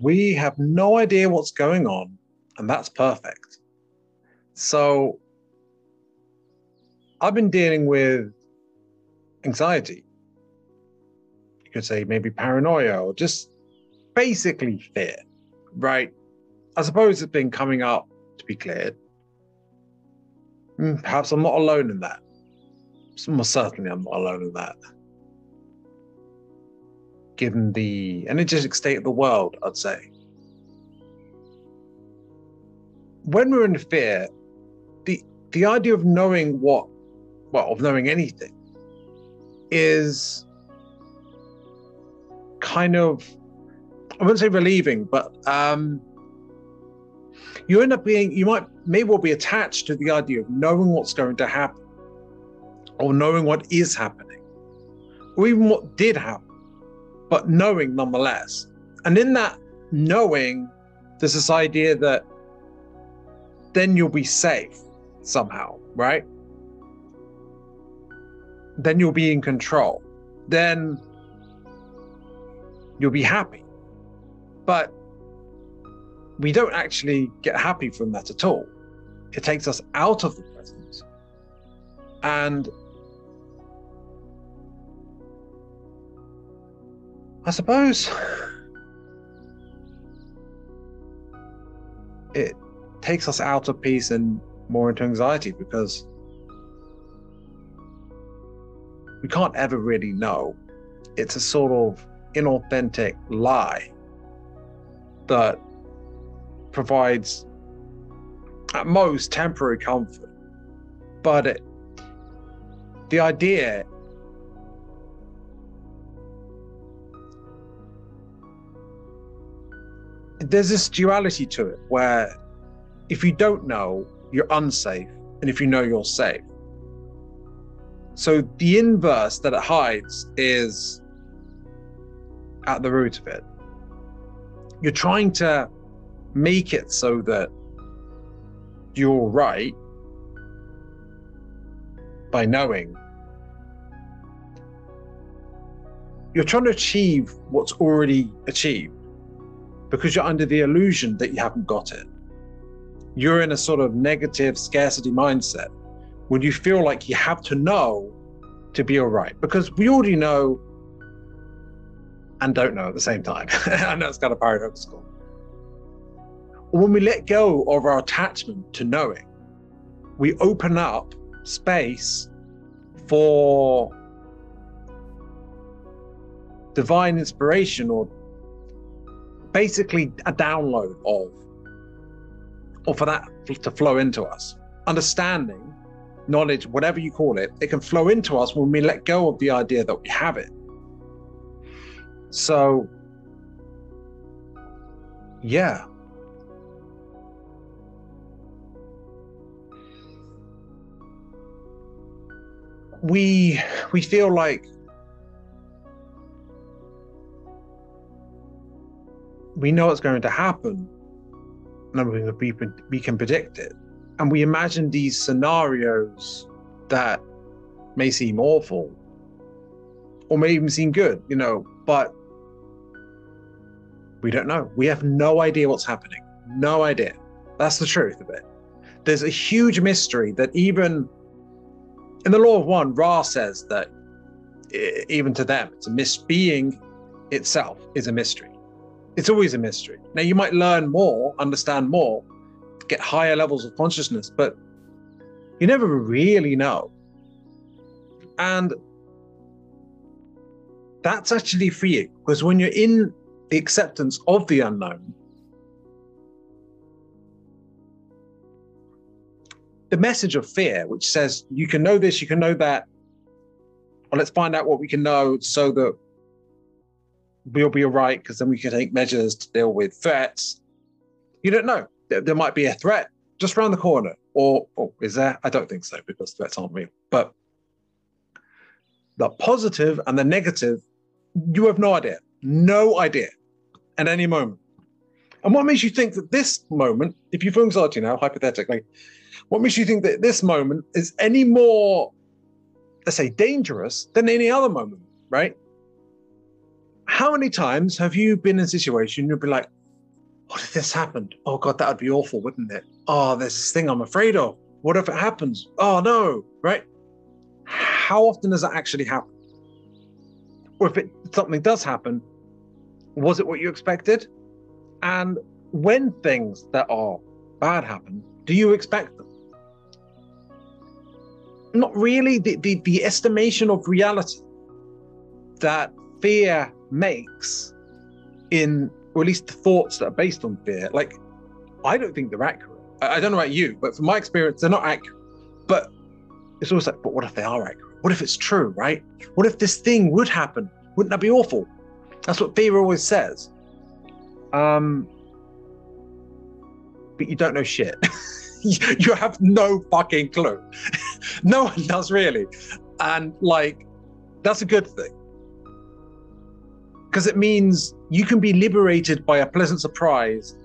We have no idea what's going on, and that's perfect. So I've been dealing with anxiety. You could say maybe paranoia or just basically fear, right? I suppose it's been coming up to be cleared. Hmm, perhaps I'm not alone in that. Most certainly, I'm not alone in that. Given the energetic state of the world, I'd say. When we're in fear, the the idea of knowing what, well, of knowing anything, is kind of, I wouldn't say relieving, but um, you end up being, you might may well be attached to the idea of knowing what's going to happen or knowing what is happening or even what did happen, but knowing nonetheless. And in that knowing, there's this idea that then you'll be safe somehow, right? Then you'll be in control. Then you'll be happy. But we don't actually get happy from that at all. It takes us out of the present. And I suppose it takes us out of peace and more into anxiety because we can't ever really know. It's a sort of inauthentic lie that provides at most temporary comfort. But it, the idea there's this duality to it where if you don't know, you're unsafe, and if you know, you're safe. So the inverse that it hides is at the root of it. You're trying to make it so that you're right by knowing. You're trying to achieve what's already achieved because you're under the illusion that you haven't got it. You're in a sort of negative scarcity mindset when you feel like you have to know to be all right because we already know and don't know at the same time. I know it's kind of paradoxical when we let go of our attachment to knowing, we open up space for divine inspiration or basically a download of or for that to flow into us. Understanding knowledge whatever you call it it can flow into us when we let go of the idea that we have it. So yeah. We we feel like we know what's going to happen. Number and we, we can predict it. And we imagine these scenarios that may seem awful or may even seem good you know but we don't know. We have no idea what's happening. No idea. That's the truth of it. There's a huge mystery that even in the law of one, Ra says that even to them, it's a mis being itself is a mystery. It's always a mystery. Now you might learn more, understand more, get higher levels of consciousness, but you never really know. And that's actually for you because when you're in the acceptance of the unknown, the message of fear, which says you can know this, you can know that. Well, let's find out what we can know so that we'll be all right, because then we can take measures to deal with threats. You don't know. There, there might be a threat just around the corner. Or, or is there? I don't think so, because threats aren't real. But the positive and the negative, you have no idea. No idea at any moment. And what makes you think that this moment, if you feel anxiety now, hypothetically, what makes you think that this moment is any more, let's say, dangerous than any other moment, right? How many times have you been in a situation you'll be like, what if this happened? Oh God, that would be awful, wouldn't it? Oh, there's this thing I'm afraid of. What if it happens? Oh no, right? How often does that actually happen? Or if it something does happen, was it what you expected? And when things that are bad happen, do you expect them? Not really. The, the, the estimation of reality that fear makes in, or at least the thoughts that are based on fear, like, I don't think they're accurate. I, I don't know about you, but from my experience, they're not accurate. But it's always like, but what if they are accurate? What if it's true, right? What if this thing would happen? Wouldn't that be awful? That's what fear always says. Um, but you don't know shit. you have no fucking clue. no one does really. And like, that's a good thing. Because it means you can be liberated by a pleasant surprise.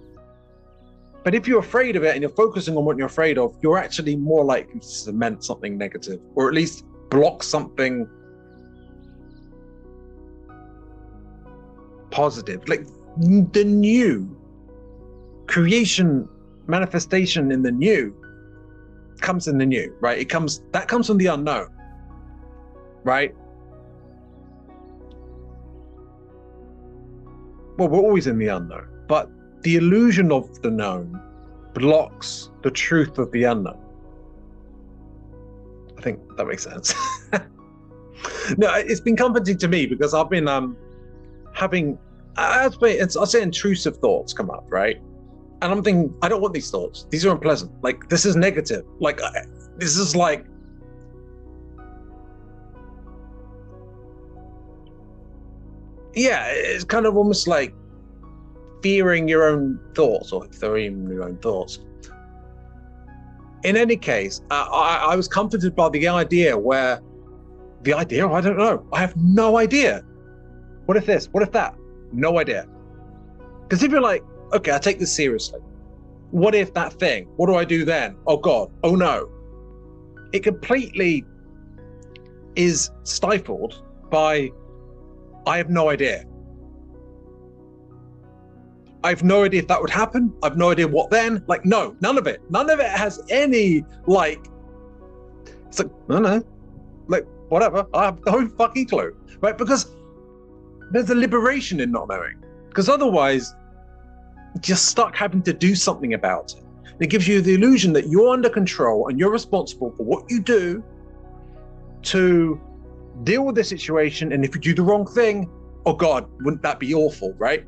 But if you're afraid of it and you're focusing on what you're afraid of, you're actually more likely to cement something negative or at least block something positive. Like the new creation manifestation in the new comes in the new, right? It comes that comes from the unknown, right? Well, we're always in the unknown, but the illusion of the known blocks the truth of the unknown. I think that makes sense. no, it's been comforting to me because I've been um having I'd say, I'd say intrusive thoughts come up, right? And I'm thinking, I don't want these thoughts. These are unpleasant. Like, this is negative. Like, this is like, yeah, it's kind of almost like fearing your own thoughts, or if they're even your own thoughts. In any case, uh, I, I was comforted by the idea where the idea, I don't know. I have no idea. What if this? What if that? No idea. Because if you're like, okay, I take this seriously. What if that thing? What do I do then? Oh God. Oh no. It completely is stifled by I have no idea. I have no idea if that would happen. I've no idea what then. Like, no, none of it. None of it has any like. It's like, no, no, like whatever. I have no fucking clue, right? Because there's a liberation in not knowing. Because otherwise, you're stuck having to do something about it. It gives you the illusion that you're under control and you're responsible for what you do to deal with the situation. And if you do the wrong thing, oh God, wouldn't that be awful, right?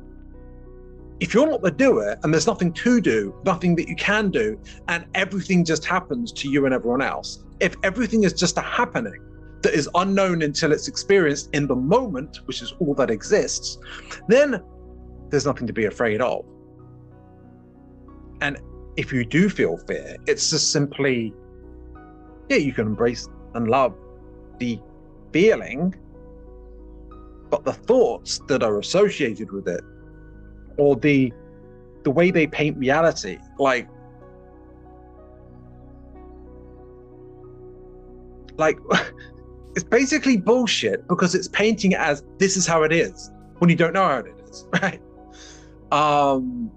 If you're not the doer and there's nothing to do, nothing that you can do, and everything just happens to you and everyone else, if everything is just a happening that is unknown until it's experienced in the moment, which is all that exists, then there's nothing to be afraid of. And if you do feel fear, it's just simply, yeah, you can embrace and love the feeling, but the thoughts that are associated with it, or the the way they paint reality, like like it's basically bullshit because it's painting it as this is how it is when you don't know how it is, right? Um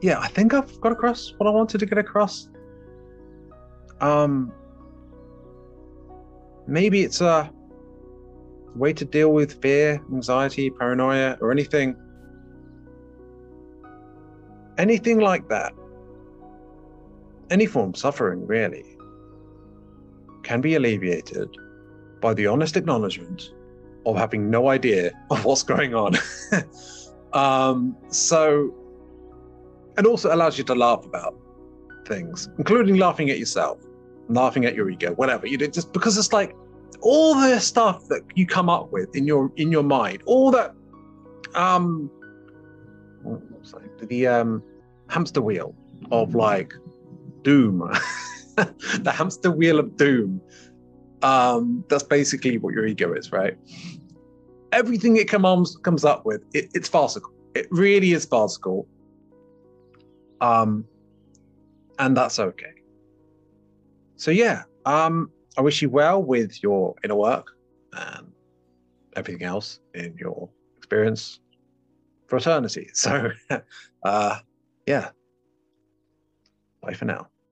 yeah, I think I've got across what I wanted to get across. Um, maybe it's a way to deal with fear, anxiety, paranoia, or anything, anything like that. Any form of suffering, really, can be alleviated by the honest acknowledgement of having no idea of what's going on. um, so and also allows you to laugh about things, including laughing at yourself, laughing at your ego, whatever you do, just because it's like all the stuff that you come up with in your in your mind, all that um the um hamster wheel of like doom. the hamster wheel of doom. Um, that's basically what your ego is, right? Everything it comes comes up with, it, it's farcical. It really is farcical um, and that's okay. So yeah, um, I wish you well with your inner work and everything else in your experience. for eternity. So, uh, yeah. Bye for now.